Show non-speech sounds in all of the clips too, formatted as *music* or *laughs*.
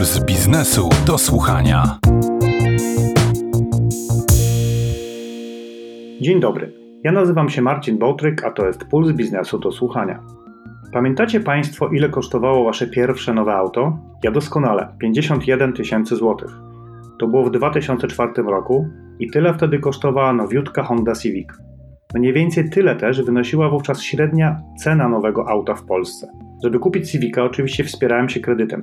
Puls biznesu do słuchania. Dzień dobry. Ja nazywam się Marcin Bołtryk, a to jest Puls biznesu do słuchania. Pamiętacie Państwo, ile kosztowało Wasze pierwsze nowe auto? Ja doskonale 51 tysięcy złotych. To było w 2004 roku i tyle wtedy kosztowała nowiutka Honda Civic. Mniej więcej tyle też wynosiła wówczas średnia cena nowego auta w Polsce. Żeby kupić Civica, oczywiście wspierałem się kredytem.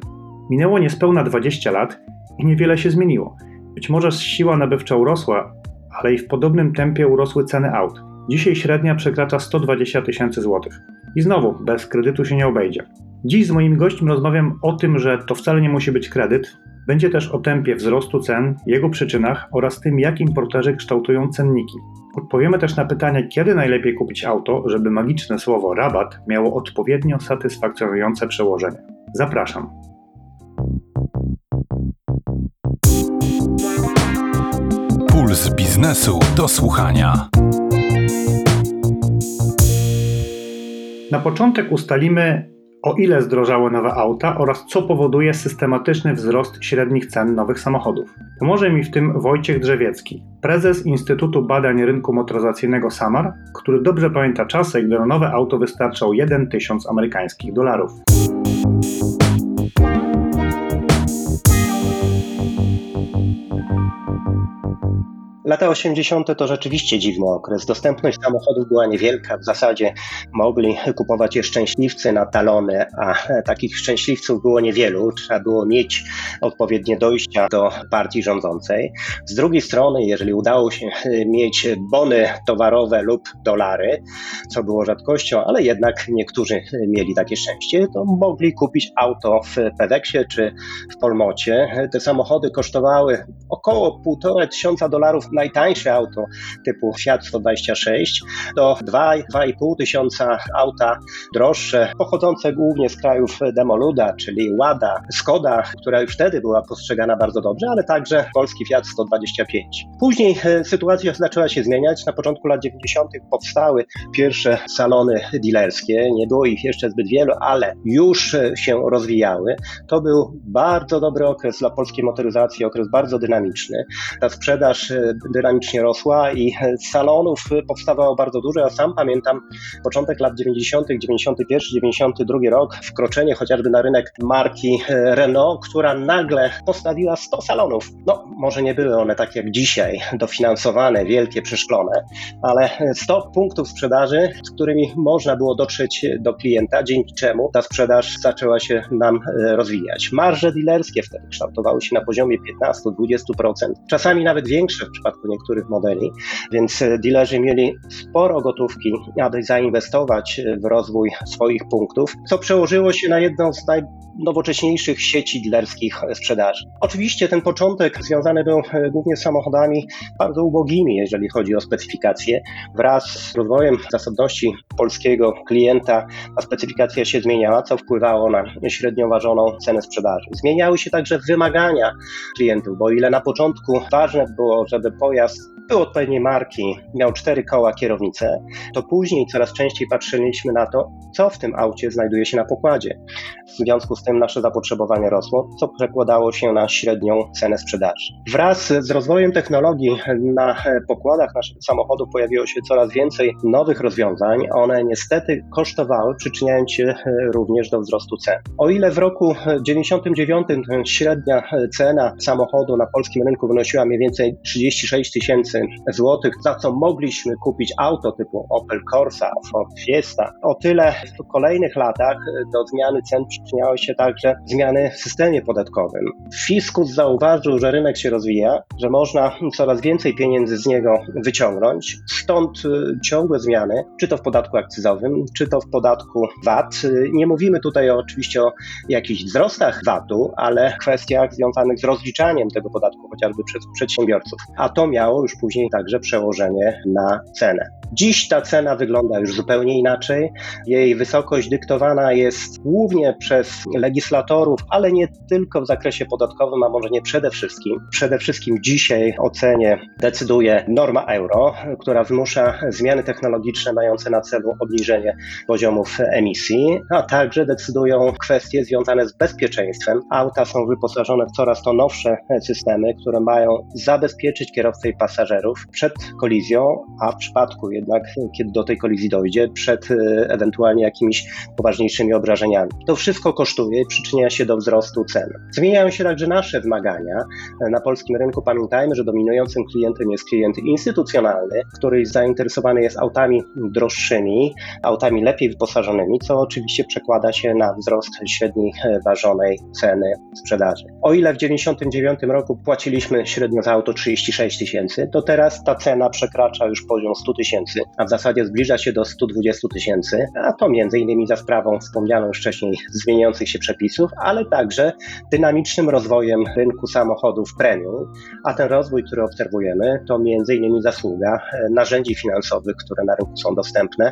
Minęło niespełna 20 lat i niewiele się zmieniło. Być może siła nabywcza urosła, ale i w podobnym tempie urosły ceny aut. Dzisiaj średnia przekracza 120 tysięcy złotych. I znowu, bez kredytu się nie obejdzie. Dziś z moim gościem rozmawiam o tym, że to wcale nie musi być kredyt. Będzie też o tempie wzrostu cen, jego przyczynach oraz tym, jak importerzy kształtują cenniki. Odpowiemy też na pytanie, kiedy najlepiej kupić auto, żeby magiczne słowo rabat miało odpowiednio satysfakcjonujące przełożenie. Zapraszam. Puls biznesu do słuchania. Na początek ustalimy, o ile zdrożały nowe auta oraz co powoduje systematyczny wzrost średnich cen nowych samochodów. Pomoże mi w tym Wojciech Drzewiecki, prezes Instytutu Badań Rynku Motoryzacyjnego SAMAR, który dobrze pamięta czasy, gdy na nowe auto wystarczał 1 tysiąc amerykańskich dolarów. Lata 80. to rzeczywiście dziwny okres. Dostępność samochodów była niewielka. W zasadzie mogli kupować je szczęśliwcy na talony, a takich szczęśliwców było niewielu. Trzeba było mieć odpowiednie dojścia do partii rządzącej. Z drugiej strony, jeżeli udało się mieć bony towarowe lub dolary, co było rzadkością, ale jednak niektórzy mieli takie szczęście, to mogli kupić auto w Pedeksie czy w Polmocie. Te samochody kosztowały około 1,5 tysiąca dolarów najtańsze auto typu Fiat 126 do 2,5 tysiąca auta droższe, pochodzące głównie z krajów Demoluda, czyli Łada, Skoda, która już wtedy była postrzegana bardzo dobrze, ale także polski Fiat 125. Później e, sytuacja zaczęła się zmieniać. Na początku lat 90. powstały pierwsze salony dealerskie. Nie było ich jeszcze zbyt wielu, ale już e, się rozwijały. To był bardzo dobry okres dla polskiej motoryzacji, okres bardzo dynamiczny. Ta sprzedaż e, dynamicznie rosła i salonów powstawało bardzo dużo. Ja sam pamiętam początek lat 90., 91, 92 rok, wkroczenie chociażby na rynek marki e, Renault, która nagle postawiła 100 salonów. No, może nie były one tak jak dzisiaj, dofinansowane, wielkie, przeszklone, ale 100 punktów sprzedaży, z którymi można było dotrzeć do klienta, dzięki czemu ta sprzedaż zaczęła się nam e, rozwijać. Marże dealerskie wtedy kształtowały się na poziomie 15-20%, czasami nawet większe w przypadku niektórych modeli, więc e, dealerzy mieli sporo gotówki, aby zainwestować w rozwój swoich punktów, co przełożyło się na jedną z najnowocześniejszych sieci dealerskich sprzedaży. Oczywiście ten początek związany był e, głównie z samochodami bardzo ubogimi, jeżeli chodzi o specyfikacje. Wraz z rozwojem zasobności polskiego klienta ta specyfikacja się zmieniała, co wpływało na średnio ważoną cenę sprzedaży. Zmieniały się także wymagania klientów, bo ile na początku ważne było, żeby pojazd był odpowiedniej marki, miał cztery koła kierownicę, to później coraz częściej patrzyliśmy na to, co w tym aucie znajduje się na pokładzie. W związku z tym nasze zapotrzebowanie rosło, co przekładało się na średnią cenę sprzedaży. Wraz z rozwojem technologii na pokładach naszych samochodów pojawiło się coraz więcej nowych rozwiązań. One niestety kosztowały, przyczyniając się również do wzrostu cen. O ile w roku 99 średnia cena samochodu na polskim rynku wynosiła mniej więcej 36 tysięcy tysięcy złotych, za co mogliśmy kupić auto typu Opel Corsa, Ford Fiesta. O tyle w kolejnych latach do zmiany cen przyczyniały się także zmiany w systemie podatkowym. Fiskus zauważył, że rynek się rozwija, że można coraz więcej pieniędzy z niego wyciągnąć, stąd y, ciągłe zmiany, czy to w podatku akcyzowym, czy to w podatku VAT. Nie mówimy tutaj oczywiście o jakichś wzrostach VAT-u, ale kwestiach związanych z rozliczaniem tego podatku chociażby przez przedsiębiorców. A to miało już później także przełożenie na cenę. Dziś ta cena wygląda już zupełnie inaczej. Jej wysokość dyktowana jest głównie przez legislatorów, ale nie tylko w zakresie podatkowym, a może nie przede wszystkim. Przede wszystkim dzisiaj o cenie decyduje norma euro, która wymusza zmiany technologiczne mające na celu obniżenie poziomów emisji, a także decydują kwestie związane z bezpieczeństwem. Auta są wyposażone w coraz to nowsze systemy, które mają zabezpieczyć kierowcę i pasażerów przed kolizją, a w przypadku jednak, kiedy do tej kolizji dojdzie, przed e, ewentualnie jakimiś poważniejszymi obrażeniami. To wszystko kosztuje i przyczynia się do wzrostu cen. Zmieniają się także nasze wymagania. Na polskim rynku pamiętajmy, że dominującym klientem jest klient instytucjonalny, który zainteresowany jest autami droższymi, autami lepiej wyposażonymi, co oczywiście przekłada się na wzrost średniej e, ważonej ceny sprzedaży. O ile w 1999 roku płaciliśmy średnio za auto 36 tysięcy, to teraz ta cena przekracza już poziom 100 tysięcy, a w zasadzie zbliża się do 120 tysięcy, a to między innymi za sprawą wspomnianą już wcześniej zmieniających się przepisów, ale także dynamicznym rozwojem rynku samochodów premium, a ten rozwój, który obserwujemy, to między innymi zasługa e, narzędzi finansowych, które na rynku są dostępne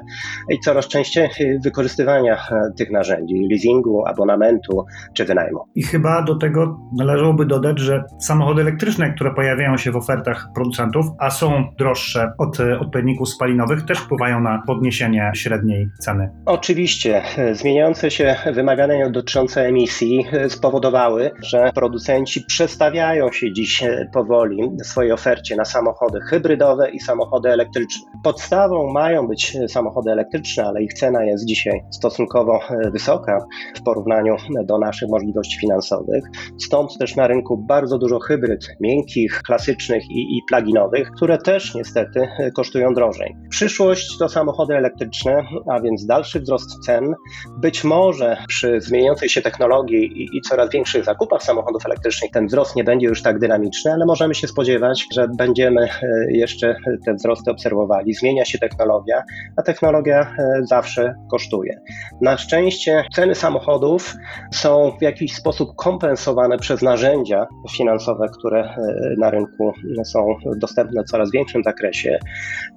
i coraz częściej wykorzystywania e, tych narzędzi, leasingu, abonamentu czy wynajmu. I chyba do tego należałoby dodać, że samochody elektryczne, które pojawiają się w ofertach producentów, a są droższe od e, odpowiedników spalinowych, też wpływają na podniesienie średniej ceny. Oczywiście. Zmieniające się wymagania dotyczące emisji spowodowały, że producenci przestawiają się dziś powoli w swojej ofercie na samochody hybrydowe i samochody elektryczne. Podstawą mają być samochody elektryczne, ale ich cena jest dzisiaj stosunkowo wysoka w porównaniu do naszych możliwości finansowych. Stąd też na rynku bardzo dużo hybryd miękkich, klasycznych i, i pluginowych, które też niestety kosztują drożej. Przyszłość to samochody elektryczne, a więc dalszy wzrost cen. Być może przy zmieniającej się technologii i, i coraz większych zakupach samochodów elektrycznych ten wzrost nie będzie już tak dynamiczny, ale możemy się spodziewać, że będziemy e, jeszcze te wzrosty obserwowali. Zmienia się technologia, a technologia e, zawsze kosztuje. Na szczęście ceny samochodów są w jakiś sposób kompensowane przez narzędzia finansowe, które e, na rynku są dostępne w coraz większym zakresie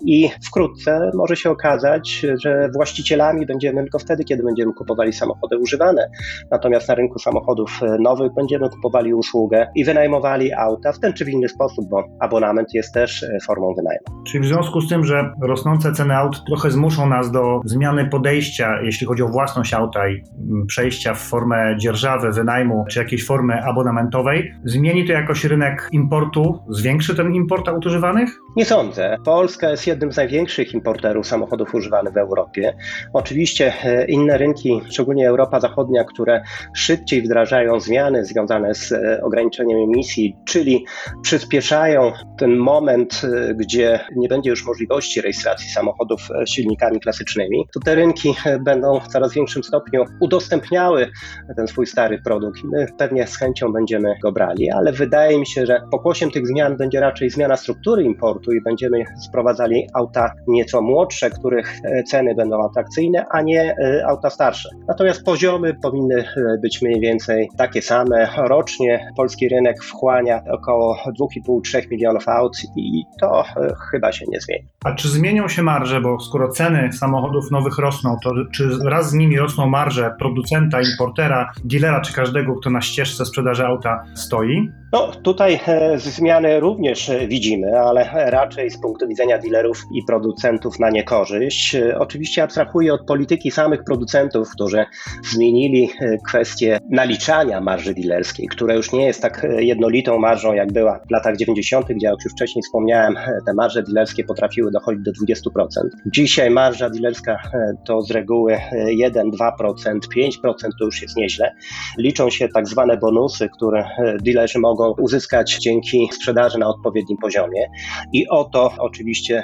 i wkrótce może się okazać, że właścicielami będziemy tylko wtedy, kiedy będziemy kupowali samochody używane. Natomiast na rynku samochodów nowych będziemy kupowali usługę i wynajmowali auta w ten czy w inny sposób, bo abonament jest też e, formą wynajmu. Czyli w związku z tym, że rosnące ceny aut trochę zmuszą nas do zmiany podejścia, jeśli chodzi o własność auta i przejścia w formę dzierżawy, wynajmu czy jakiejś formy abonamentowej, zmieni to jakoś rynek importu? Zwiększy ten import aut używanych? Nie sądzę. Polska jest jednym z największych importerów samochodów używanych w Europie. Oczywiście e, inne rynki, szczególnie Europa Zachodnia, które szybciej wdrażają zmiany związane z e, ograniczeniem emisji, czyli przyspieszają ten moment, e, gdzie nie będzie już możliwości rejestracji samochodów silnikami klasycznymi, to te rynki będą w coraz większym stopniu udostępniały ten swój stary produkt. My pewnie z chęcią będziemy go brali, ale wydaje mi się, że pokłosiem tych zmian będzie raczej zmiana struktury importu i będziemy sprowadzali auta nieco młodsze, których e, ceny będą atrakcyjne, a nie e, auta starsze. Natomiast poziomy powinny e, być mniej więcej takie same. Rocznie polski rynek wchłania około 2,5-3 milionów aut i to chyba się nie zmieni. A czy zmienią się marże, bo skoro ceny samochodów nowych rosną, to czy raz z nimi rosną marże producenta, importera, dealera czy każdego, kto na ścieżce sprzedaży auta stoi? No, tutaj zmiany również widzimy, ale raczej z punktu widzenia dealerów i producentów na niekorzyść. Oczywiście abstrahuję od polityki samych producentów, którzy zmienili kwestię naliczania marży dealerskiej, która już nie jest tak jednolitą marżą, jak była w latach 90., gdzie, jak już wcześniej wspomniałem, te marże dealerskie potrafiły dochodzić do 20%. Dzisiaj marża dealerska to z reguły 1, 2%, 5% to już jest nieźle. Liczą się tak zwane bonusy, które dealerzy mogą uzyskać dzięki sprzedaży na odpowiednim poziomie i o to oczywiście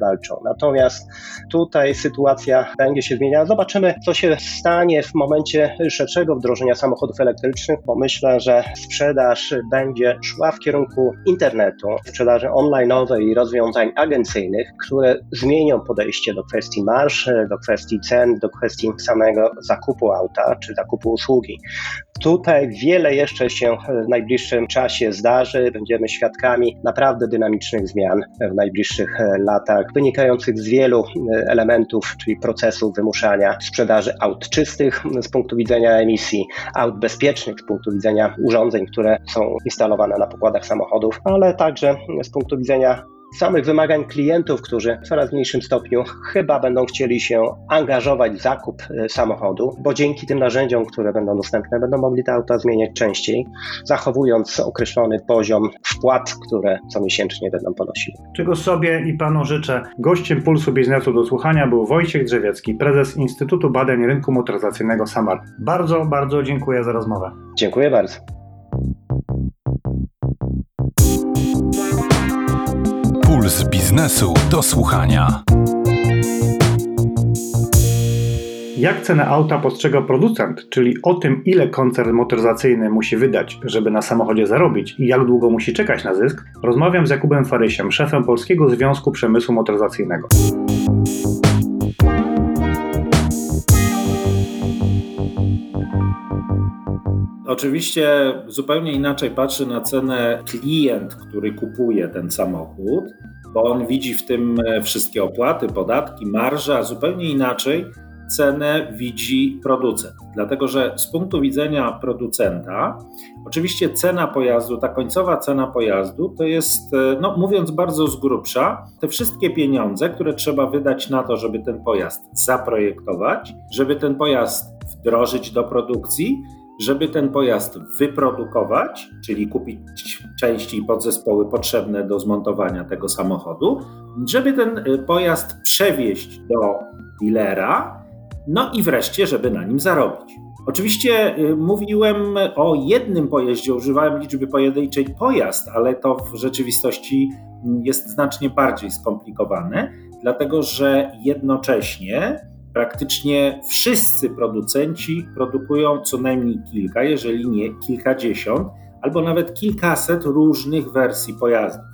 walczą. Natomiast tutaj sytuacja będzie się zmieniała. Zobaczymy, co się stanie w momencie szerszego wdrożenia samochodów elektrycznych, bo myślę, że sprzedaż będzie szła w kierunku internetu, sprzedaży online'owej i rozwiązań agencyjnych, które zmienią podejście do kwestii marsz, do kwestii cen, do kwestii samego zakupu auta czy zakupu usługi. Tutaj wiele jeszcze się w najbliższym czasie zdarzy. Będziemy świadkami naprawdę dynamicznych zmian w najbliższych latach procentach wynikających z wielu e, elementów, czyli procesu wymuszania sprzedaży aut czystych z punktu widzenia emisji, aut bezpiecznych z punktu widzenia urządzeń, które są instalowane na pokładach samochodów, ale także z punktu widzenia samych wymagań klientów, którzy w coraz mniejszym stopniu chyba będą chcieli się angażować w zakup e, samochodu, bo dzięki tym narzędziom, które będą dostępne, będą mogli te auta zmieniać częściej, zachowując określony poziom wpłat, które comiesięcznie będą ponosiły. Czego sobie i panu życzę. Gościem Pulsu Biznesu do słuchania był Wojciech Drzewiecki, prezes Instytutu Badań Rynku Motoryzacyjnego SAMAR. Bardzo, bardzo dziękuję za rozmowę. Dziękuję bardzo. Puls biznesu do słuchania. Jak cenę auta postrzega producent, czyli o tym, ile koncern motoryzacyjny musi wydać, żeby na samochodzie zarobić i jak długo musi czekać na zysk, rozmawiam z Jakubem Farysiem, szefem Polskiego Związku Przemysłu Motoryzacyjnego. Oczywiście zupełnie inaczej patrzy na cenę klient, który kupuje ten samochód, bo on widzi w tym e, wszystkie opłaty, podatki, marże, a zupełnie inaczej cenę widzi producent. Dlatego, że z punktu widzenia producenta, oczywiście cena pojazdu, ta końcowa cena pojazdu, to jest, e, no mówiąc bardzo z grubsza, te wszystkie pieniądze, które trzeba wydać na to, żeby ten pojazd zaprojektować, żeby ten pojazd wdrożyć do produkcji, żeby ten pojazd wyprodukować, czyli kupić części i podzespoły potrzebne do zmontowania tego samochodu, żeby ten y, pojazd przewieźć do dealera, no i wreszcie, żeby na nim zarobić. Oczywiście y, mówiłem o jednym pojeździe, używałem liczby pojedynczej pojazd, ale to w rzeczywistości jest znacznie bardziej skomplikowane, dlatego że jednocześnie praktycznie wszyscy producenci produkują co najmniej kilka, jeżeli nie kilkadziesiąt, albo nawet kilkaset różnych wersji pojazdów.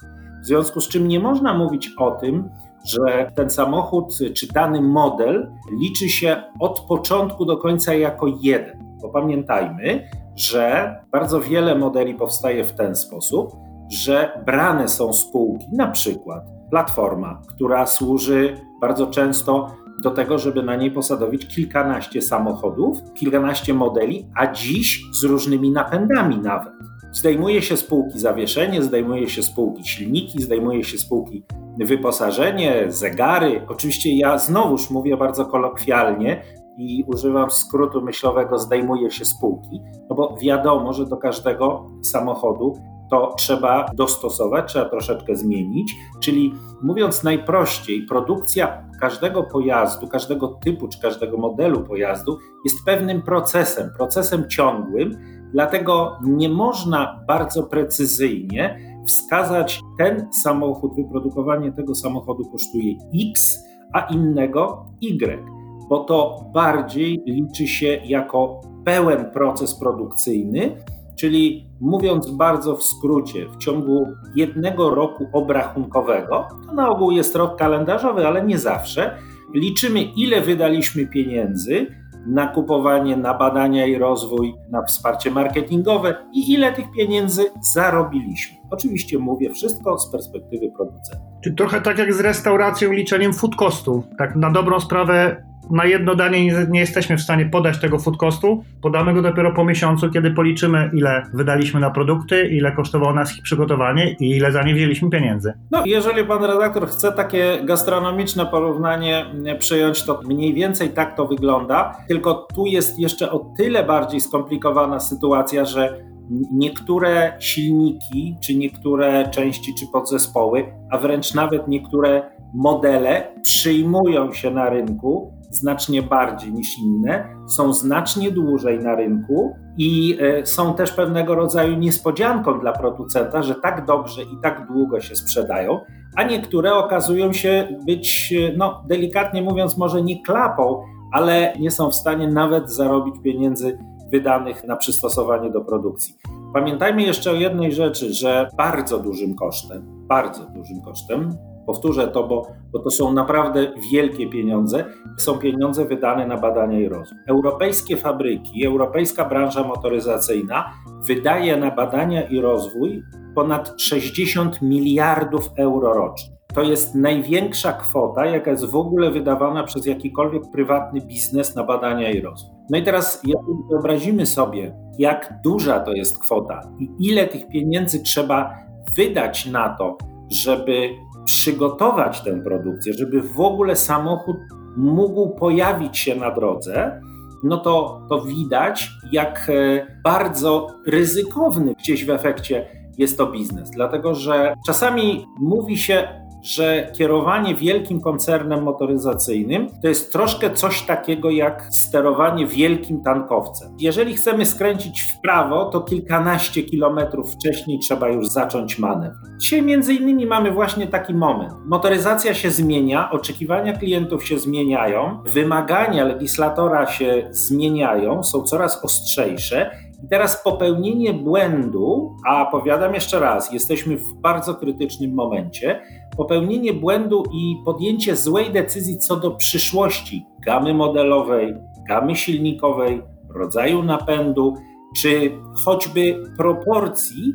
W związku z czym nie można mówić o tym, że ten samochód czy dany model liczy się od początku do końca jako jeden. Bo pamiętajmy, że bardzo wiele modeli powstaje w ten sposób, że brane są spółki, na przykład platforma, która służy bardzo często do tego, żeby na niej posadowić kilkanaście samochodów, kilkanaście modeli, a dziś z różnymi napędami nawet. Zdejmuje się spółki zawieszenie, zdejmuje się spółki silniki, zdejmuje się spółki wyposażenie, zegary. Oczywiście ja znowuż mówię bardzo kolokwialnie i używam skrótu myślowego zdejmuje się spółki, no bo wiadomo, że do każdego samochodu to trzeba dostosować, trzeba troszeczkę zmienić. Czyli mówiąc najprościej, produkcja każdego pojazdu, każdego typu czy każdego modelu pojazdu jest pewnym procesem, procesem ciągłym, dlatego nie można bardzo precyzyjnie wskazać ten samochód, wyprodukowanie tego samochodu kosztuje X, a innego Y, bo to bardziej liczy się jako pełen proces produkcyjny, Czyli mówiąc bardzo w skrócie, w ciągu jednego roku obrachunkowego, to na ogół jest rok kalendarzowy, ale nie zawsze, liczymy ile wydaliśmy pieniędzy na kupowanie, na badania i rozwój, na wsparcie marketingowe i ile tych pieniędzy zarobiliśmy. Oczywiście mówię wszystko z perspektywy producenta. Czyli trochę tak jak z restauracją liczeniem food costu. Tak na dobrą sprawę na jedno danie nie, nie, jesteśmy w stanie podać tego food costu. Podamy go dopiero po miesiącu, kiedy policzymy, ile wydaliśmy na produkty, ile kosztowało nas ich przygotowanie i ile za nie wzięliśmy pieniędzy. No, jeżeli pan redaktor chce takie gastronomiczne porównanie przyjąć, to mniej więcej tak to wygląda. Tylko tu jest jeszcze o tyle bardziej skomplikowana sytuacja, że niektóre silniki, czy niektóre części, czy podzespoły, a wręcz nawet niektóre modele przyjmują się na rynku znacznie bardziej niż inne, są znacznie dłużej na rynku i e, są też pewnego rodzaju niespodzianką dla producenta, że tak dobrze i tak długo się sprzedają, a niektóre okazują się być, e, no delikatnie mówiąc, może nie klapą, ale nie są w stanie nawet zarobić pieniędzy wydanych na przystosowanie do produkcji. Pamiętajmy jeszcze o jednej rzeczy, że bardzo dużym kosztem, bardzo dużym kosztem Powtórzę to, bo, bo to są naprawdę wielkie pieniądze. Są pieniądze wydane na badania i rozwój. Europejskie fabryki, europejska branża motoryzacyjna wydaje na badania i rozwój ponad 60 miliardów euro rocznie. To jest największa kwota, jaka jest w ogóle wydawana przez jakikolwiek prywatny biznes na badania i rozwój. No i teraz, jeżeli wyobrazimy sobie, jak duża to jest kwota i ile tych pieniędzy trzeba wydać na to, żeby przygotować tę produkcję, żeby w ogóle samochód mógł pojawić się na drodze, no to, to widać, jak e, bardzo ryzykowny gdzieś w efekcie jest to biznes. Dlatego, że czasami mówi się, że kierowanie wielkim koncernem motoryzacyjnym to jest troszkę coś takiego jak sterowanie wielkim tankowcem. Jeżeli chcemy skręcić w prawo, to kilkanaście kilometrów wcześniej trzeba już zacząć manewr. Dzisiaj między innymi mamy właśnie taki moment. Motoryzacja się zmienia, oczekiwania klientów się zmieniają, wymagania legislatora się zmieniają, są coraz ostrzejsze i teraz popełnienie błędu, a powiadam jeszcze raz, jesteśmy w bardzo krytycznym momencie, popełnienie błędu i podjęcie złej decyzji co do przyszłości gamy modelowej, gamy silnikowej, rodzaju napędu, czy choćby proporcji,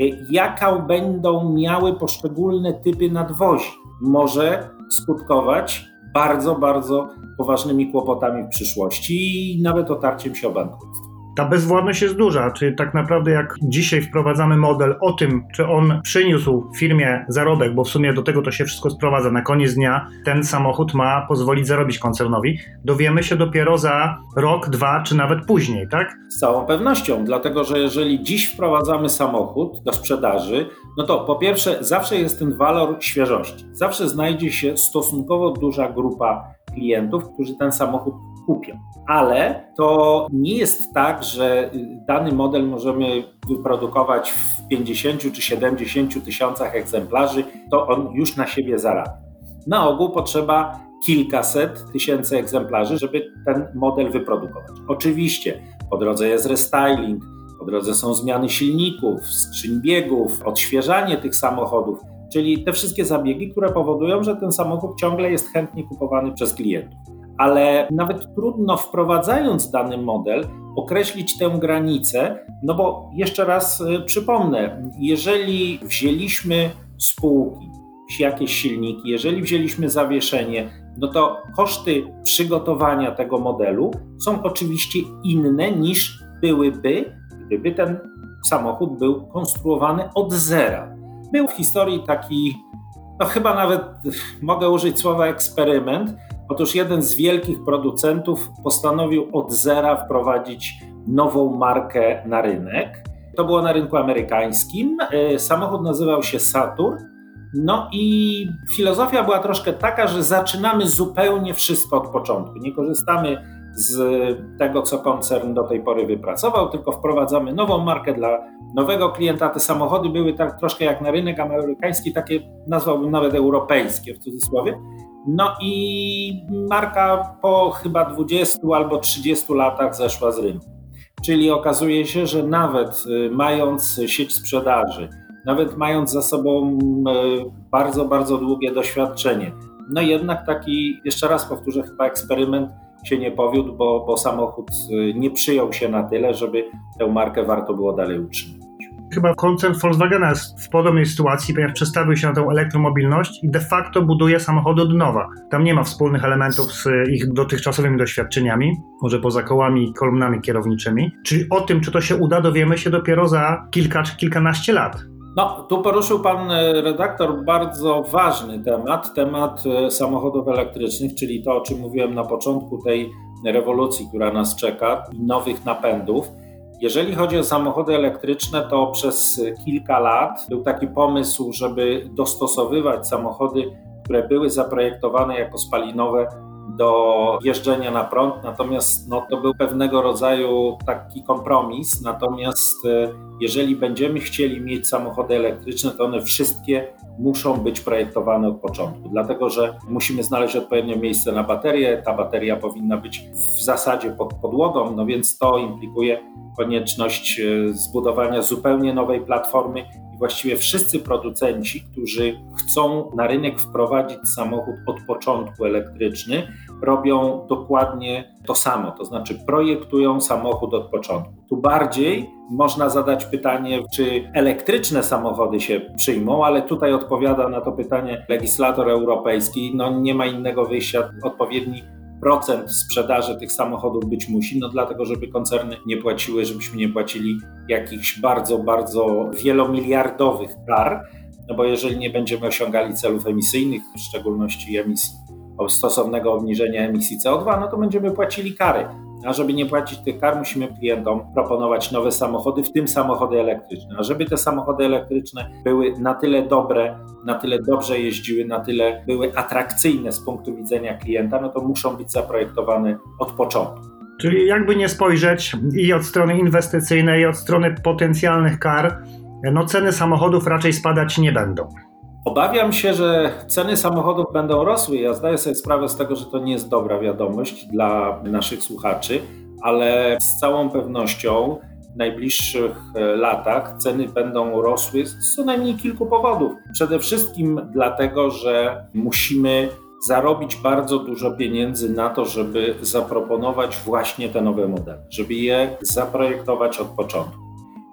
e, jaką będą miały poszczególne typy nadwozi, może skutkować bardzo, bardzo poważnymi kłopotami w przyszłości i nawet otarciem się o bankructwo ta bezwładność jest duża. Czyli tak naprawdę, jak dzisiaj wprowadzamy model o tym, czy on przyniósł firmie zarobek, bo w sumie do tego to się wszystko sprowadza. Na koniec dnia ten samochód ma pozwolić zarobić koncernowi. Dowiemy się dopiero za rok, dwa, czy nawet później, tak? Z całą pewnością, dlatego że jeżeli dziś wprowadzamy samochód do sprzedaży, no to po pierwsze, zawsze jest ten walor świeżości. Zawsze znajdzie się stosunkowo duża grupa klientów, którzy ten samochód kupią. Ale to nie jest tak, że dany model możemy wyprodukować w 50 czy 70 tysiącach egzemplarzy, to on już na siebie zarabia. Na ogół potrzeba kilkaset tysięcy egzemplarzy, żeby ten model wyprodukować. Oczywiście po drodze jest restyling, po drodze są zmiany silników, skrzyń biegów, odświeżanie tych samochodów, czyli te wszystkie zabiegi, które powodują, że ten samochód ciągle jest chętnie kupowany przez klientów ale nawet trudno wprowadzając dany model określić tę granicę, no bo jeszcze raz y, przypomnę, jeżeli wzięliśmy spółki, jakieś silniki, jeżeli wzięliśmy zawieszenie, no to koszty przygotowania tego modelu są oczywiście inne niż byłyby, gdyby ten samochód był konstruowany od zera. Był w historii taki, no chyba nawet mogę użyć słowa eksperyment, Otóż jeden z wielkich producentów postanowił od zera wprowadzić nową markę na rynek. To było na rynku amerykańskim. E, samochód nazywał się Saturn. No i filozofia była troszkę taka, że zaczynamy zupełnie wszystko od początku. Nie korzystamy z tego, co koncern do tej pory wypracował, tylko wprowadzamy nową markę dla nowego klienta. Te samochody były tak troszkę jak na rynek amerykański, takie nazwałbym nawet europejskie w cudzysłowie. No i marka po chyba 20 albo 30 latach zeszła z rynku. Czyli okazuje się, że nawet y, mając sieć sprzedaży, nawet mając za sobą y, bardzo, bardzo długie doświadczenie, no jednak taki, jeszcze raz powtórzę, chyba eksperyment się nie powiódł, bo, bo samochód y, nie przyjął się na tyle, żeby tę markę warto było dalej utrzymać. Chyba koncern Volkswagena jest w podobnej sytuacji, ponieważ przestawił się na tę elektromobilność i de facto buduje samochody od nowa. Tam nie ma wspólnych elementów z ich dotychczasowymi doświadczeniami, może poza kołami i kolumnami kierowniczymi. Czyli o tym, czy to się uda, dowiemy się dopiero za kilka czy kilkanaście lat. No, tu poruszył pan e, redaktor bardzo ważny temat, temat e, samochodów elektrycznych, czyli to, o czym mówiłem na początku tej rewolucji, która nas czeka, nowych napędów. Jeżeli chodzi o samochody elektryczne, to przez kilka lat był taki pomysł, żeby dostosowywać samochody, które były zaprojektowane jako spalinowe do jeżdżenia na prąd, natomiast no, to był pewnego rodzaju taki kompromis. Natomiast e, jeżeli będziemy chcieli mieć samochody elektryczne, to one wszystkie muszą być projektowane od początku, dlatego że musimy znaleźć odpowiednie miejsce na baterię. Ta bateria powinna być w zasadzie pod podłogą, no więc to implikuje konieczność e, zbudowania zupełnie nowej platformy i właściwie wszyscy producenci, którzy chcą na rynek wprowadzić samochód od początku elektryczny, robią dokładnie to samo, to znaczy projektują samochód od początku. Tu bardziej można zadać pytanie, czy elektryczne samochody się przyjmą, ale tutaj odpowiada na to pytanie legislator europejski. No nie ma innego wyjścia, odpowiedni procent sprzedaży tych samochodów być musi, no dlatego, żeby koncerny nie płaciły, żebyśmy nie płacili jakichś bardzo, bardzo wielomiliardowych kar, no bo jeżeli nie będziemy osiągali celów emisyjnych, w szczególności emisji stosownego obniżenia emisji CO2, no to będziemy płacili kary. A żeby nie płacić tych kar, musimy klientom proponować nowe samochody, w tym samochody elektryczne. A żeby te samochody elektryczne były na tyle dobre, na tyle dobrze jeździły, na tyle były atrakcyjne z punktu widzenia klienta, no to muszą być zaprojektowane od początku. Czyli jakby nie spojrzeć i od strony inwestycyjnej, i od strony potencjalnych kar, no ceny samochodów raczej spadać nie będą. Obawiam się, że ceny samochodów będą rosły. Ja zdaję sobie sprawę z tego, że to nie jest dobra wiadomość dla naszych słuchaczy, ale z całą pewnością w najbliższych e, latach ceny będą rosły z co najmniej kilku powodów. Przede wszystkim dlatego, że musimy zarobić bardzo dużo pieniędzy na to, żeby zaproponować właśnie te nowe modele, żeby je zaprojektować od początku.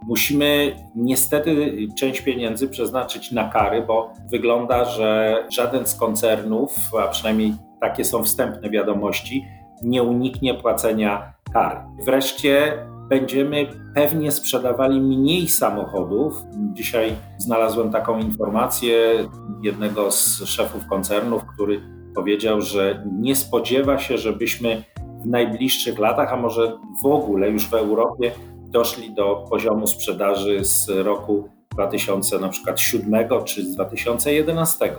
Musimy niestety część pieniędzy przeznaczyć na kary, bo wygląda, że żaden z koncernów, a przynajmniej takie są wstępne wiadomości, nie uniknie płacenia kary. Wreszcie będziemy pewnie sprzedawali mniej samochodów. Dzisiaj znalazłem taką informację jednego z szefów koncernów, który powiedział, że nie spodziewa się, żebyśmy w najbliższych latach, a może w ogóle już w Europie, doszli do poziomu sprzedaży z roku 2007 czy z 2011.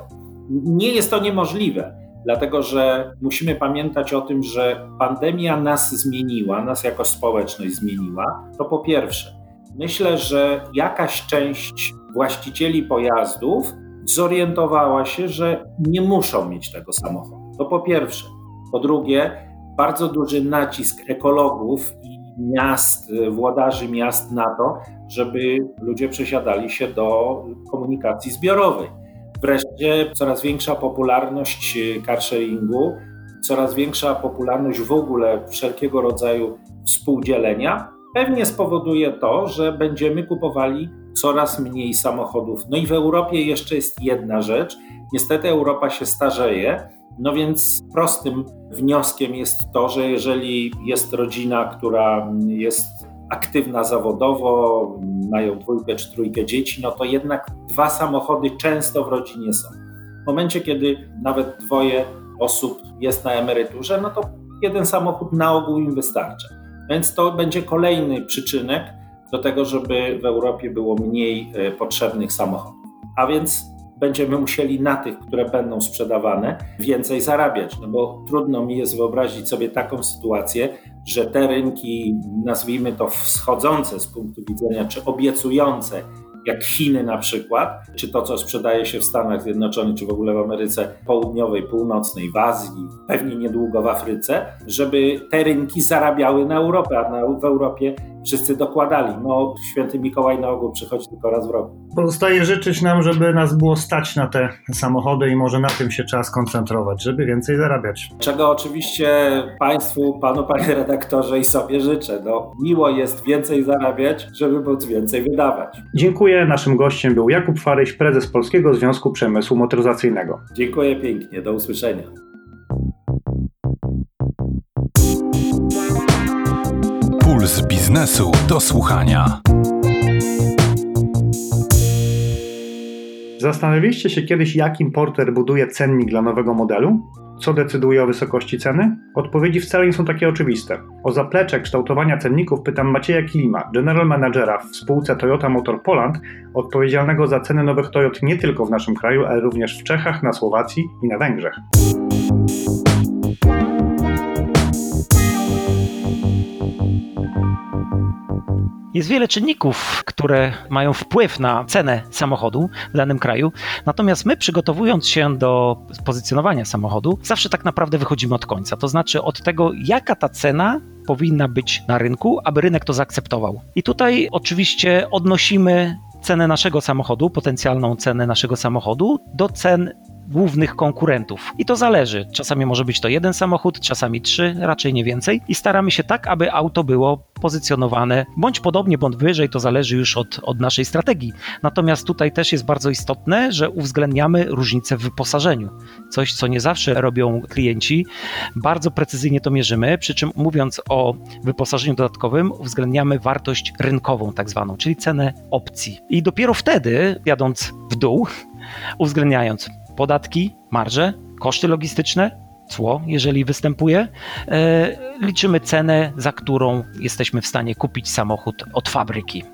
Nie jest to niemożliwe, dlatego że musimy pamiętać o tym, że pandemia nas zmieniła, nas jako społeczność zmieniła. To po pierwsze. Myślę, że jakaś część właścicieli pojazdów zorientowała się, że nie muszą mieć tego samochodu. To po pierwsze. Po drugie, bardzo duży nacisk ekologów i miast, włodarzy miast na to, żeby ludzie przesiadali się do komunikacji zbiorowej. Wreszcie coraz większa popularność carsharingu, coraz większa popularność w ogóle wszelkiego rodzaju współdzielenia pewnie spowoduje to, że będziemy kupowali coraz mniej samochodów. No i w Europie jeszcze jest jedna rzecz. Niestety Europa się starzeje no więc prostym wnioskiem jest to, że jeżeli jest rodzina, która jest aktywna zawodowo, mają dwójkę czy trójkę dzieci, no to jednak dwa samochody często w rodzinie są. W momencie, kiedy nawet dwoje osób jest na emeryturze, no to jeden samochód na ogół im wystarcza. Więc to będzie kolejny przyczynek do tego, żeby w Europie było mniej e, potrzebnych samochodów. A więc będziemy musieli na tych, które będą sprzedawane, więcej zarabiać. No bo trudno mi jest wyobrazić sobie taką sytuację, że te rynki, nazwijmy to wschodzące z punktu widzenia, czy obiecujące, jak Chiny na przykład, czy to, co sprzedaje się w Stanach Zjednoczonych, czy w ogóle w Ameryce Południowej, Północnej, w Azji, pewnie niedługo w Afryce, żeby te rynki zarabiały na Europę, a na, w Europie wszyscy dokładali. No, święty Mikołaj na ogół przychodzi tylko raz w roku. Pozostaje życzyć nam, żeby nas było stać na te samochody i może na tym się trzeba skoncentrować, żeby więcej zarabiać. Czego oczywiście Państwu, Panu, Panie redaktorze i sobie życzę. No, miło jest więcej zarabiać, żeby móc więcej wydawać. Dziękuję. Naszym gościem był Jakub Faryś, prezes Polskiego Związku Przemysłu Motoryzacyjnego. Dziękuję pięknie. Do usłyszenia. Biznesu do słuchania. Zastanawialiście się kiedyś, jak importer buduje cennik dla nowego modelu? Co decyduje o wysokości ceny? Odpowiedzi wcale nie są takie oczywiste. O zaplecze kształtowania cenników pytam Macieja Kilima, general managera w spółce Toyota Motor Poland, odpowiedzialnego za ceny nowych Toyot nie tylko w naszym kraju, ale również w Czechach, na Słowacji i na Węgrzech. Jest wiele czynników, które mają wpływ na cenę samochodu w danym kraju. Natomiast my, przygotowując się do pozycjonowania samochodu, zawsze tak naprawdę wychodzimy od końca. To znaczy od tego, jaka ta cena powinna być na rynku, aby rynek to zaakceptował. I tutaj oczywiście odnosimy cenę naszego samochodu, potencjalną cenę naszego samochodu do cen głównych konkurentów. I to zależy. Czasami może być to jeden samochód, czasami trzy, raczej nie więcej. I staramy się tak, aby auto było pozycjonowane bądź podobnie, bądź wyżej, to zależy już od, od naszej strategii. Natomiast tutaj też jest bardzo istotne, że uwzględniamy różnice w wyposażeniu. Coś, co nie zawsze robią klienci. Bardzo precyzyjnie to mierzymy, przy czym mówiąc o wyposażeniu dodatkowym, uwzględniamy wartość rynkową, tak zwaną, czyli cenę opcji. I dopiero wtedy, jadąc w dół, *laughs* uwzględniając podatki, marże, koszty logistyczne, cło, jeżeli występuje, e, liczymy cenę, za którą jesteśmy w stanie kupić samochód od fabryki.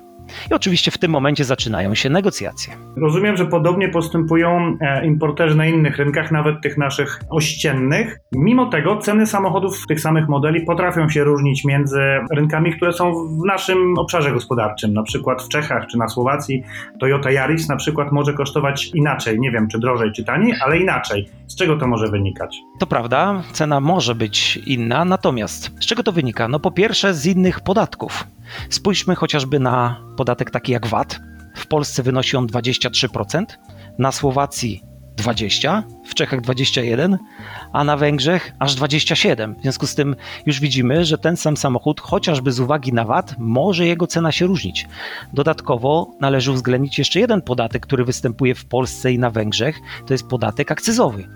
I oczywiście w tym momencie zaczynają się negocjacje. Rozumiem, że podobnie postępują e, importerzy na innych rynkach, nawet tych naszych ościennych. Mimo tego ceny samochodów tych samych modeli potrafią się różnić między rynkami, które są w naszym obszarze gospodarczym. Na przykład w Czechach czy na Słowacji Toyota Yaris na przykład może kosztować inaczej. Nie wiem, czy drożej, czy taniej, ale inaczej. Z czego to może wynikać? To prawda, cena może być inna, natomiast z czego to wynika? No po pierwsze z innych podatków. Spójrzmy chociażby na podatek taki jak VAT. W Polsce wynosi on 23%, na Słowacji 20, w Czechach 21, a na Węgrzech aż 27. W związku z tym już widzimy, że ten sam samochód, chociażby z uwagi na VAT, może jego cena się różnić. Dodatkowo należy uwzględnić jeszcze jeden podatek, który występuje w Polsce i na Węgrzech, to jest podatek akcyzowy.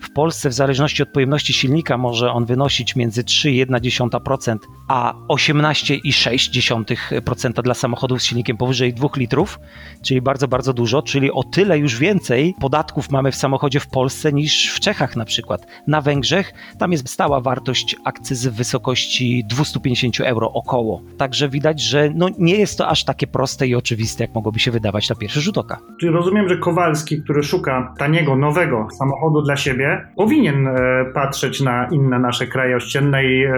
W Polsce w zależności od pojemności silnika może on wynosić między 3,1% a 18,6% dla samochodów z silnikiem powyżej 2 litrów, czyli bardzo, bardzo dużo, czyli o tyle już więcej podatków mamy w samochodzie w Polsce niż w Czechach na przykład. Na Węgrzech tam jest stała wartość akcyzy w wysokości 250 euro około. Także widać, że no nie jest to aż takie proste i oczywiste, jak mogłoby się wydawać na pierwszy rzut oka. Czyli rozumiem, że Kowalski, który szuka taniego, nowego samochodu dla siebie, powinien e, patrzeć na inne nasze kraje ościenne i e,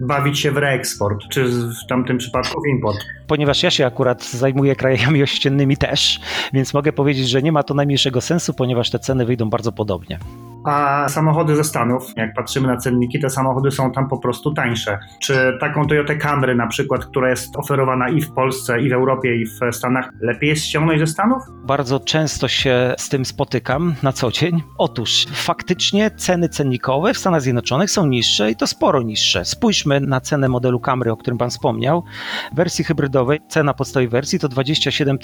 bawić się w reeksport, czy w tamtym przypadku w import. Ponieważ ja się akurat zajmuję krajami ościennymi też, więc mogę powiedzieć, że nie ma to najmniejszego sensu, ponieważ te ceny wyjdą bardzo podobnie. A samochody ze Stanów, jak patrzymy na cenniki, te samochody są tam po prostu tańsze. Czy taką Toyota Camry na przykład, która jest oferowana i w Polsce, i w Europie, i w Stanach, lepiej jest ściągnąć ze Stanów? Bardzo często się z tym spotykam na co dzień. Otóż faktycznie ceny cennikowe w Stanach Zjednoczonych są niższe i to sporo niższe. Spójrzmy na cenę modelu Camry, o którym Pan wspomniał. W wersji hybrydowej cena podstawowej wersji to 27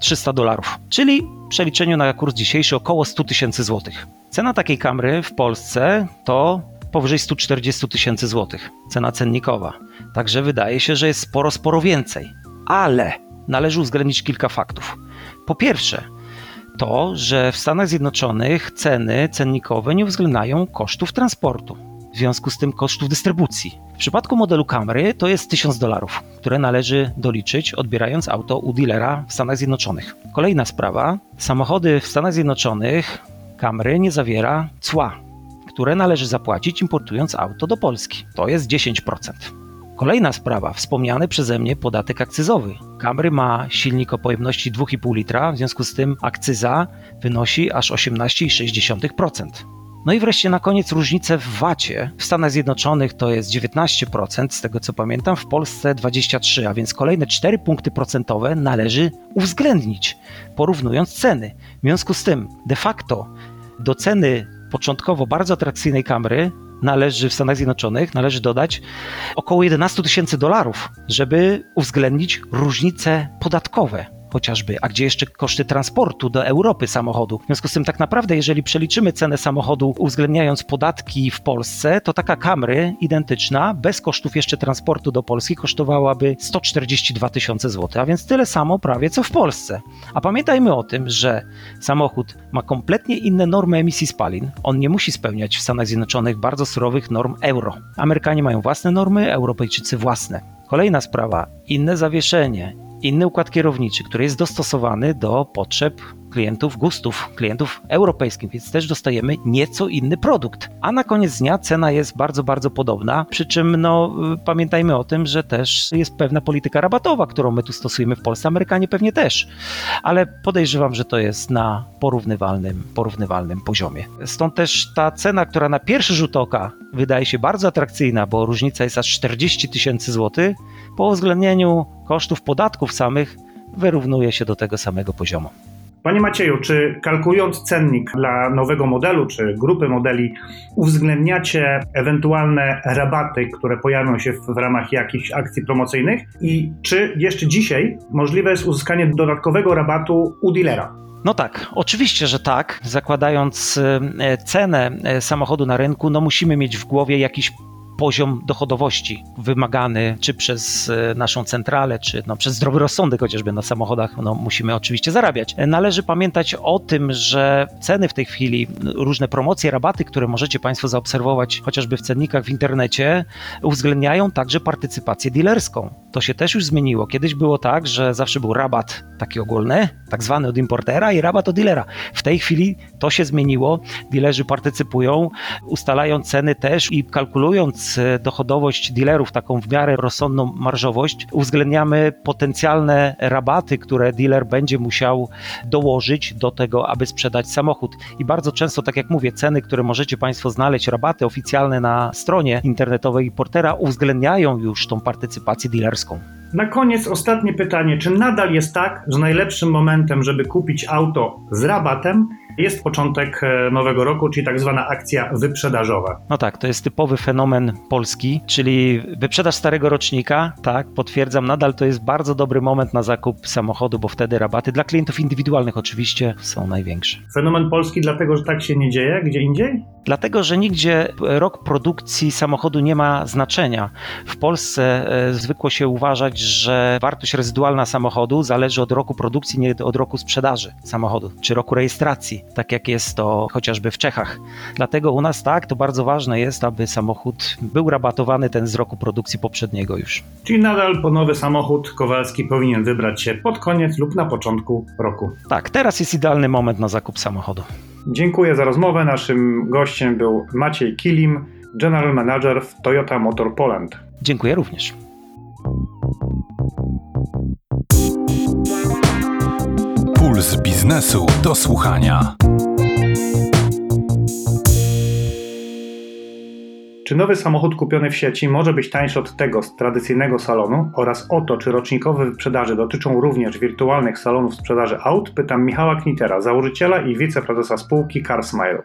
300 dolarów, czyli w przeliczeniu na kurs dzisiejszy około 100 tysięcy złotych. Cena takiej Camry w Polsce to powyżej 140 tysięcy złotych. Cena cennikowa. Także wydaje się, że jest sporo, sporo więcej. Ale należy uwzględnić kilka faktów. Po pierwsze, to, że w Stanach Zjednoczonych ceny cennikowe nie uwzględniają kosztów transportu, w związku z tym kosztów dystrybucji. W przypadku modelu Camry to jest 1000 dolarów, które należy doliczyć odbierając auto u dealera w Stanach Zjednoczonych. Kolejna sprawa, samochody w Stanach Zjednoczonych Camry nie zawiera cła, które należy zapłacić importując auto do Polski. To jest 10%. Kolejna sprawa, wspomniany przeze mnie podatek akcyzowy. Camry ma silnik o pojemności 2,5 litra, w związku z tym akcyza wynosi aż 18,6%. No i wreszcie na koniec różnice w VAT-ie. W Stanach Zjednoczonych to jest 19%, z tego co pamiętam, w Polsce 23%, a więc kolejne 4 punkty procentowe należy uwzględnić, porównując ceny. W związku z tym, de facto do ceny początkowo bardzo atrakcyjnej Camry należy w Stanach Zjednoczonych należy dodać około 11 tysięcy dolarów, żeby uwzględnić różnice podatkowe chociażby, a gdzie jeszcze koszty transportu do Europy samochodu. W związku z tym tak naprawdę, jeżeli przeliczymy cenę samochodu uwzględniając podatki w Polsce, to taka Camry identyczna, bez kosztów jeszcze transportu do Polski, kosztowałaby 142 tysiące złotych, a więc tyle samo prawie co w Polsce. A pamiętajmy o tym, że samochód ma kompletnie inne normy emisji spalin. On nie musi spełniać w Stanach Zjednoczonych bardzo surowych norm euro. Amerykanie mają własne normy, Europejczycy własne. Kolejna sprawa, inne zawieszenie, inny układ kierowniczy, który jest dostosowany do potrzeb klientów, gustów klientów europejskich, więc też dostajemy nieco inny produkt. A na koniec dnia cena jest bardzo, bardzo podobna, przy czym no, pamiętajmy o tym, że też jest pewna polityka rabatowa, którą my tu stosujemy w Polsce, Amerykanie pewnie też, ale podejrzewam, że to jest na porównywalnym, porównywalnym poziomie. Stąd też ta cena, która na pierwszy rzut oka wydaje się bardzo atrakcyjna, bo różnica jest aż 40 tysięcy złotych, po uwzględnieniu kosztów podatków samych wyrównuje się do tego samego poziomu. Panie Macieju, czy kalkulując cennik dla nowego modelu czy grupy modeli, uwzględniacie ewentualne rabaty, które pojawią się w, w ramach jakichś akcji promocyjnych? I czy jeszcze dzisiaj możliwe jest uzyskanie dodatkowego rabatu u dealera? No tak, oczywiście, że tak. Zakładając e, cenę e, samochodu na rynku, no musimy mieć w głowie jakiś poziom dochodowości wymagany, czy przez e, naszą centralę, czy no, przez zdrowy rozsądek chociażby na samochodach, no, musimy oczywiście zarabiać. Należy pamiętać o tym, że ceny w tej chwili, różne promocje, rabaty, które możecie Państwo zaobserwować chociażby w cennikach w internecie, uwzględniają także partycypację dealerską. To się też już zmieniło. Kiedyś było tak, że zawsze był rabat taki ogólny, tak zwany od importera i rabat od dealera. W tej chwili to się zmieniło. Dealerzy partycypują, ustalają ceny też i kalkulując dochodowość dealerów, taką w miarę rozsądną marżowość, uwzględniamy potencjalne rabaty, które dealer będzie musiał dołożyć do tego, aby sprzedać samochód. I bardzo często, tak jak mówię, ceny, które możecie Państwo znaleźć, rabaty oficjalne na stronie internetowej Portera uwzględniają już tą partycypację dealerską. Na koniec ostatnie pytanie. Czy nadal jest tak, że najlepszym momentem, żeby kupić auto z rabatem, jest początek e, nowego roku, czyli tak zwana akcja wyprzedażowa. No tak, to jest typowy fenomen polski, czyli wyprzedaż starego rocznika, tak, potwierdzam, nadal to jest bardzo dobry moment na zakup samochodu, bo wtedy rabaty dla klientów indywidualnych oczywiście są największe. Fenomen polski dlatego, że tak się nie dzieje gdzie indziej? Dlatego, że nigdzie rok produkcji samochodu nie ma znaczenia. W Polsce e, zwykło się uważać, że wartość rezydualna samochodu zależy od roku produkcji, nie od roku sprzedaży samochodu, czy roku rejestracji, tak jak jest to chociażby w Czechach. Dlatego u nas tak, to bardzo ważne jest, aby samochód był rabatowany ten z roku produkcji poprzedniego już. Czyli nadal po nowy samochód Kowalski powinien wybrać się pod koniec lub na początku roku. Tak, teraz jest idealny moment na zakup samochodu. Dziękuję za rozmowę. Naszym gościem był Maciej Kilim, General Manager w Toyota Motor Poland. Dziękuję również. Puls biznesu do słuchania. Czy nowy samochód kupiony w sieci może być tańszy od tego z tradycyjnego salonu oraz o to, czy rocznikowe wyprzedaże dotyczą również wirtualnych salonów sprzedaży aut, pytam Michała Knitera, założyciela i wiceprezesa spółki CarSmile.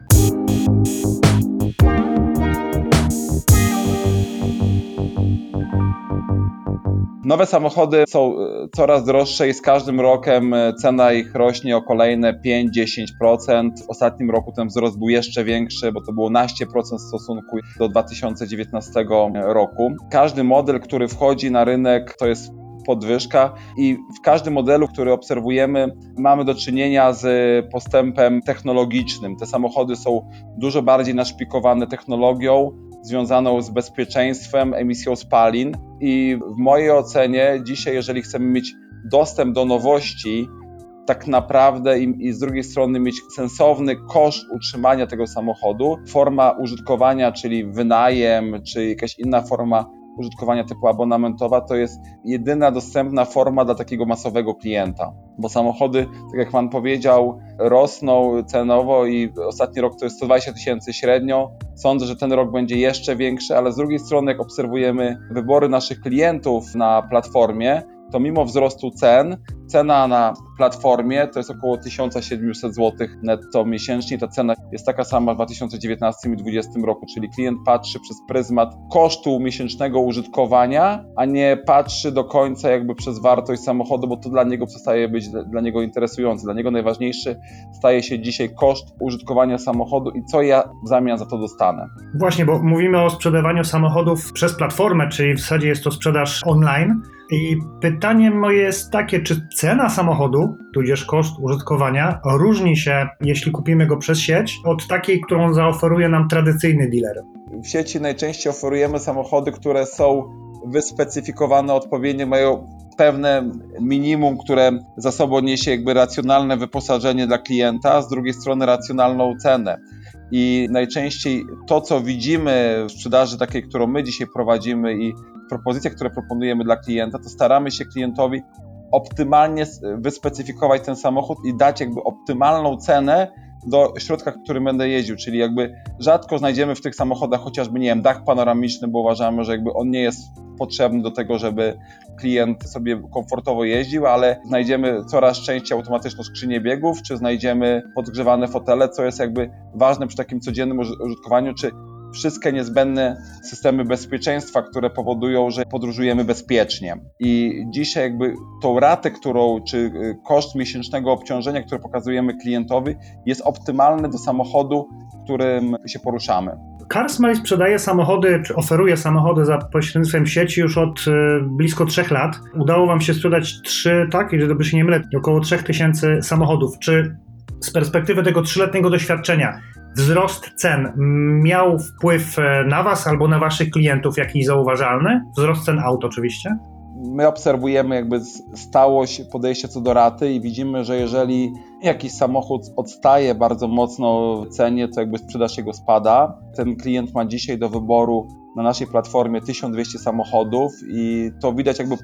Nowe samochody są e, coraz droższe i z każdym rokiem e, cena ich rośnie o kolejne 5-10%. W ostatnim roku ten wzrost był jeszcze większy, bo to było 12% w stosunku do 2019 roku. Każdy model, który wchodzi na rynek, to jest podwyżka i w każdym modelu, który obserwujemy, mamy do czynienia z postępem technologicznym. Te samochody są dużo bardziej naszpikowane technologią, związaną z bezpieczeństwem, emisją spalin. I w mojej ocenie, dzisiaj, jeżeli chcemy mieć dostęp do nowości, tak naprawdę i, i, z drugiej strony mieć sensowny koszt utrzymania tego samochodu, forma użytkowania, czyli wynajem, czy jakaś inna forma użytkowania typu abonamentowa, to jest jedyna dostępna forma dla takiego masowego klienta. Bo samochody, tak jak Pan powiedział, rosną cenowo i ostatni rok to jest 120 tysięcy średnio. Sądzę, że ten rok będzie jeszcze większy, ale z drugiej strony, jak obserwujemy wybory naszych klientów na platformie, to mimo wzrostu cen, cena na platformie to jest około 1700 zł netto miesięcznie. Ta cena jest taka sama w 2019 i 2020 roku, czyli klient patrzy przez pryzmat kosztu miesięcznego użytkowania, a nie patrzy do końca jakby przez wartość samochodu, bo to dla niego przestaje być dla niego interesujące. Dla niego najważniejszy staje się dzisiaj koszt użytkowania samochodu i co ja w zamian za to dostanę. Właśnie, bo mówimy o sprzedawaniu samochodów przez platformę, czyli w zasadzie jest to sprzedaż online. I pytanie moje jest takie, czy cena samochodu, tudzież koszt użytkowania, różni się, jeśli kupimy go przez sieć, od takiej, którą zaoferuje nam tradycyjny dealer? W sieci najczęściej oferujemy samochody, które są wyspecyfikowane odpowiednio, mają pewne minimum, które za sobą niesie jakby racjonalne wyposażenie dla klienta, z drugiej strony racjonalną cenę. I najczęściej to, co widzimy w sprzedaży takiej, którą my dzisiaj prowadzimy i propozycjach, które proponujemy dla klienta, to staramy się klientowi optymalnie wyspecyfikować ten samochód i dać jakby optymalną cenę do środka, którym będę jeździł, czyli jakby rzadko znajdziemy w tych samochodach chociażby, nie wiem, dach panoramiczny, bo uważamy, że jakby on nie jest potrzebny do tego, żeby klient sobie komfortowo jeździł, ale znajdziemy coraz częściej automatyczną skrzynię biegów, czy znajdziemy podgrzewane fotele, co jest jakby ważne przy takim codziennym użytkowaniu, czy wszystkie niezbędne systemy bezpieczeństwa, które powodują, że podróżujemy bezpiecznie. I dzisiaj jakby tą ratę, którą, czy y, koszt miesięcznego obciążenia, które pokazujemy klientowi, jest optymalny do samochodu, którym się poruszamy. CarSmile sprzedaje samochody, czy oferuje samochody za pośrednictwem sieci już od y, blisko trzech lat. Udało Wam się sprzedać trzy, tak, jeżeli dobrze się nie mylę, około 3000 samochodów. Czy z perspektywy tego trzyletniego doświadczenia wzrost cen miał wpływ e, na Was albo na Waszych klientów jakiś zauważalny? Wzrost cen aut oczywiście? My obserwujemy jakby stałość podejście co do raty i widzimy, że jeżeli jakiś samochód odstaje bardzo mocno w cenie, to jakby sprzedaż jego spada. Ten klient ma dzisiaj do wyboru na naszej platformie 1200 samochodów i to widać jakby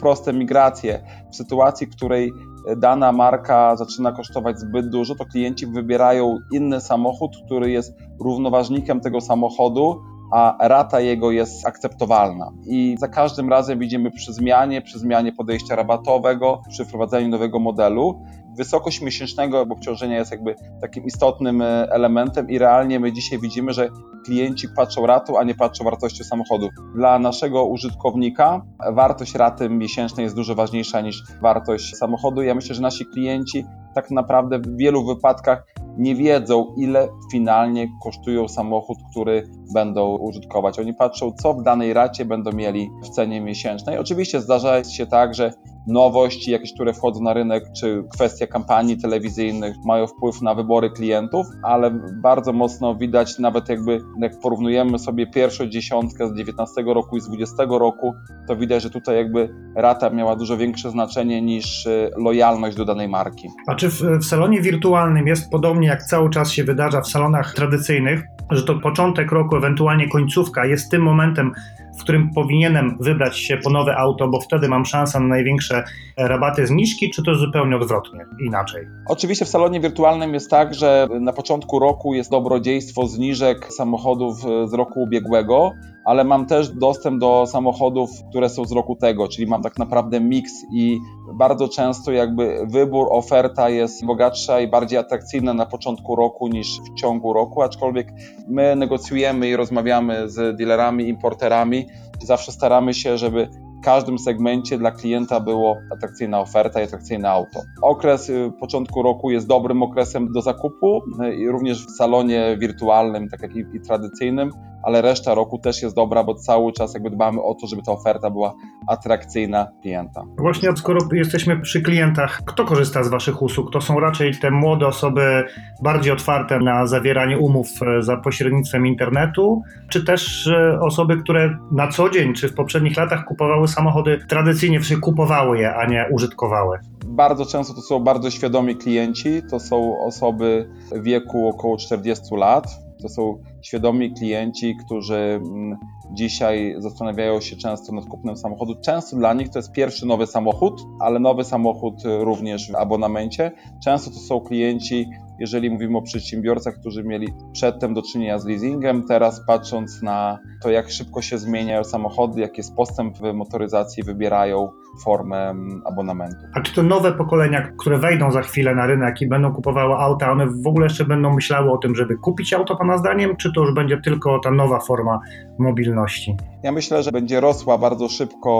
proste migracje. W sytuacji, w której dana marka zaczyna kosztować zbyt dużo, to klienci wybierają inny samochód, który jest równoważnikiem tego samochodu, a rata jego jest akceptowalna. I za każdym razem widzimy przy zmianie, przy zmianie podejścia rabatowego, przy wprowadzeniu nowego modelu, wysokość miesięcznego obciążenia jest jakby takim istotnym e, elementem i realnie my dzisiaj widzimy, że klienci patrzą ratą, a nie patrzą wartością samochodu. Dla naszego użytkownika wartość raty miesięcznej jest dużo ważniejsza niż wartość samochodu. Ja myślę, że nasi klienci tak naprawdę w wielu wypadkach nie wiedzą, ile finalnie kosztują samochód, który będą użytkować. Oni patrzą, co w danej racie będą mieli w cenie miesięcznej. Oczywiście zdarza się tak, że nowości, jakieś, które wchodzą na rynek, czy kwestia kampanii telewizyjnych mają wpływ na wybory klientów, ale bardzo mocno widać, nawet jakby jak porównujemy sobie pierwszą dziesiątkę z 19 roku i z 20 roku, to widać, że tutaj jakby rata miała dużo większe znaczenie niż y, lojalność do danej marki. A czy w, w salonie wirtualnym jest podobnie jak cały czas się wydarza w salonach tradycyjnych, że to początek roku, ewentualnie końcówka jest tym momentem, w którym powinienem wybrać się po nowe auto, bo wtedy mam szansę na największe rabaty, zniżki, czy to zupełnie odwrotnie, inaczej? Oczywiście w salonie wirtualnym jest tak, że na początku roku jest dobrodziejstwo zniżek samochodów z roku ubiegłego, ale mam też dostęp do samochodów, które są z roku tego, czyli mam tak naprawdę miks i bardzo często jakby wybór, oferta jest bogatsza i bardziej atrakcyjna na początku roku niż w ciągu roku, aczkolwiek my negocjujemy i rozmawiamy z dealerami, importerami, zawsze staramy się, żeby w każdym segmencie dla klienta było atrakcyjna oferta i atrakcyjne auto. Okres y, początku roku jest dobrym okresem do zakupu y, również w salonie wirtualnym, tak jak i tradycyjnym, ale reszta roku też jest dobra, bo cały czas jakby dbamy o to, żeby ta oferta była atrakcyjna klienta. Właśnie skoro jesteśmy przy klientach, kto korzysta z Waszych usług? To są raczej te młode osoby bardziej otwarte na zawieranie umów e, za pośrednictwem internetu, czy też e, osoby, które na co dzień czy w poprzednich latach kupowały samochody tradycyjnie, kupowały je, a nie użytkowały? Bardzo często to są bardzo świadomi klienci, to są osoby w wieku około 40 lat, to są świadomi klienci, którzy mm, dzisiaj zastanawiają się często nad kupnem samochodu. Często dla nich to jest pierwszy nowy samochód, ale nowy samochód również w abonamencie. Często to są klienci, jeżeli mówimy o przedsiębiorcach, którzy mieli przedtem do czynienia z leasingem, teraz patrząc na to, jak szybko się zmieniają samochody, jaki jest postęp w motoryzacji, wybierają formę abonamentu. A czy to nowe pokolenia, które wejdą za chwilę na rynek i będą kupowały auta, one w ogóle jeszcze będą myślały o tym, żeby kupić auto Pana zdaniem, czy to już będzie tylko ta nowa forma mobilności? Ja myślę, że będzie rosła bardzo szybko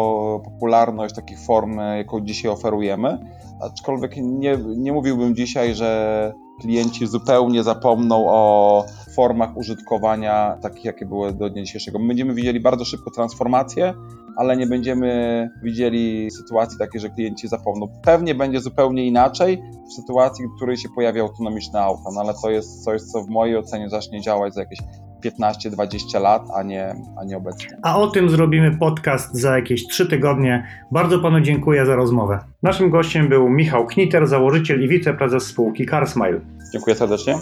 popularność takich form, jaką dzisiaj oferujemy, aczkolwiek nie, nie mówiłbym dzisiaj, że klienci zupełnie zapomną o formach użytkowania takich, jakie były do dnia dzisiejszego. My będziemy widzieli bardzo szybko transformację, ale nie będziemy widzieli sytuacji takiej, że klienci zapomną. Pewnie będzie zupełnie inaczej w sytuacji, w której się pojawi autonomiczne auto, no ale to jest coś, co w mojej ocenie zacznie działać za jakieś 15-20 lat, a nie, a nie obecnie. A o tym zrobimy podcast za jakieś 3 tygodnie. Bardzo panu dziękuję za rozmowę. Naszym gościem był Michał Kniter, założyciel i wiceprezes spółki CarSmile. Dziękuję serdecznie.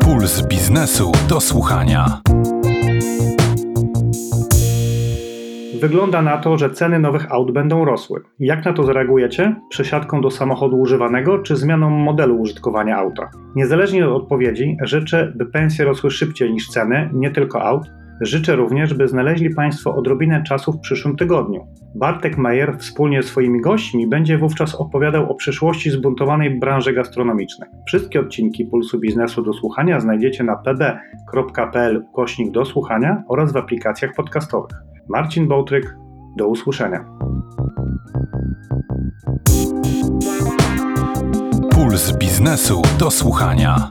Puls biznesu do słuchania. Wygląda na to, że ceny nowych aut będą rosły. Jak na to zareagujecie? Przesiadką do samochodu używanego czy zmianą modelu użytkowania auta? Niezależnie od odpowiedzi, życzę, by pensje rosły szybciej niż ceny, nie tylko aut. Życzę również, by znaleźli Państwo odrobinę czasu w przyszłym tygodniu. Bartek Meyer wspólnie z swoimi gośćmi będzie wówczas opowiadał o przyszłości zbuntowanej branży gastronomicznej. Wszystkie odcinki Pulsu Biznesu do słuchania znajdziecie na pb.pl kośnik do słuchania oraz w aplikacjach podcastowych. Marcin Bołtryk, do usłyszenia. Puls biznesu do słuchania.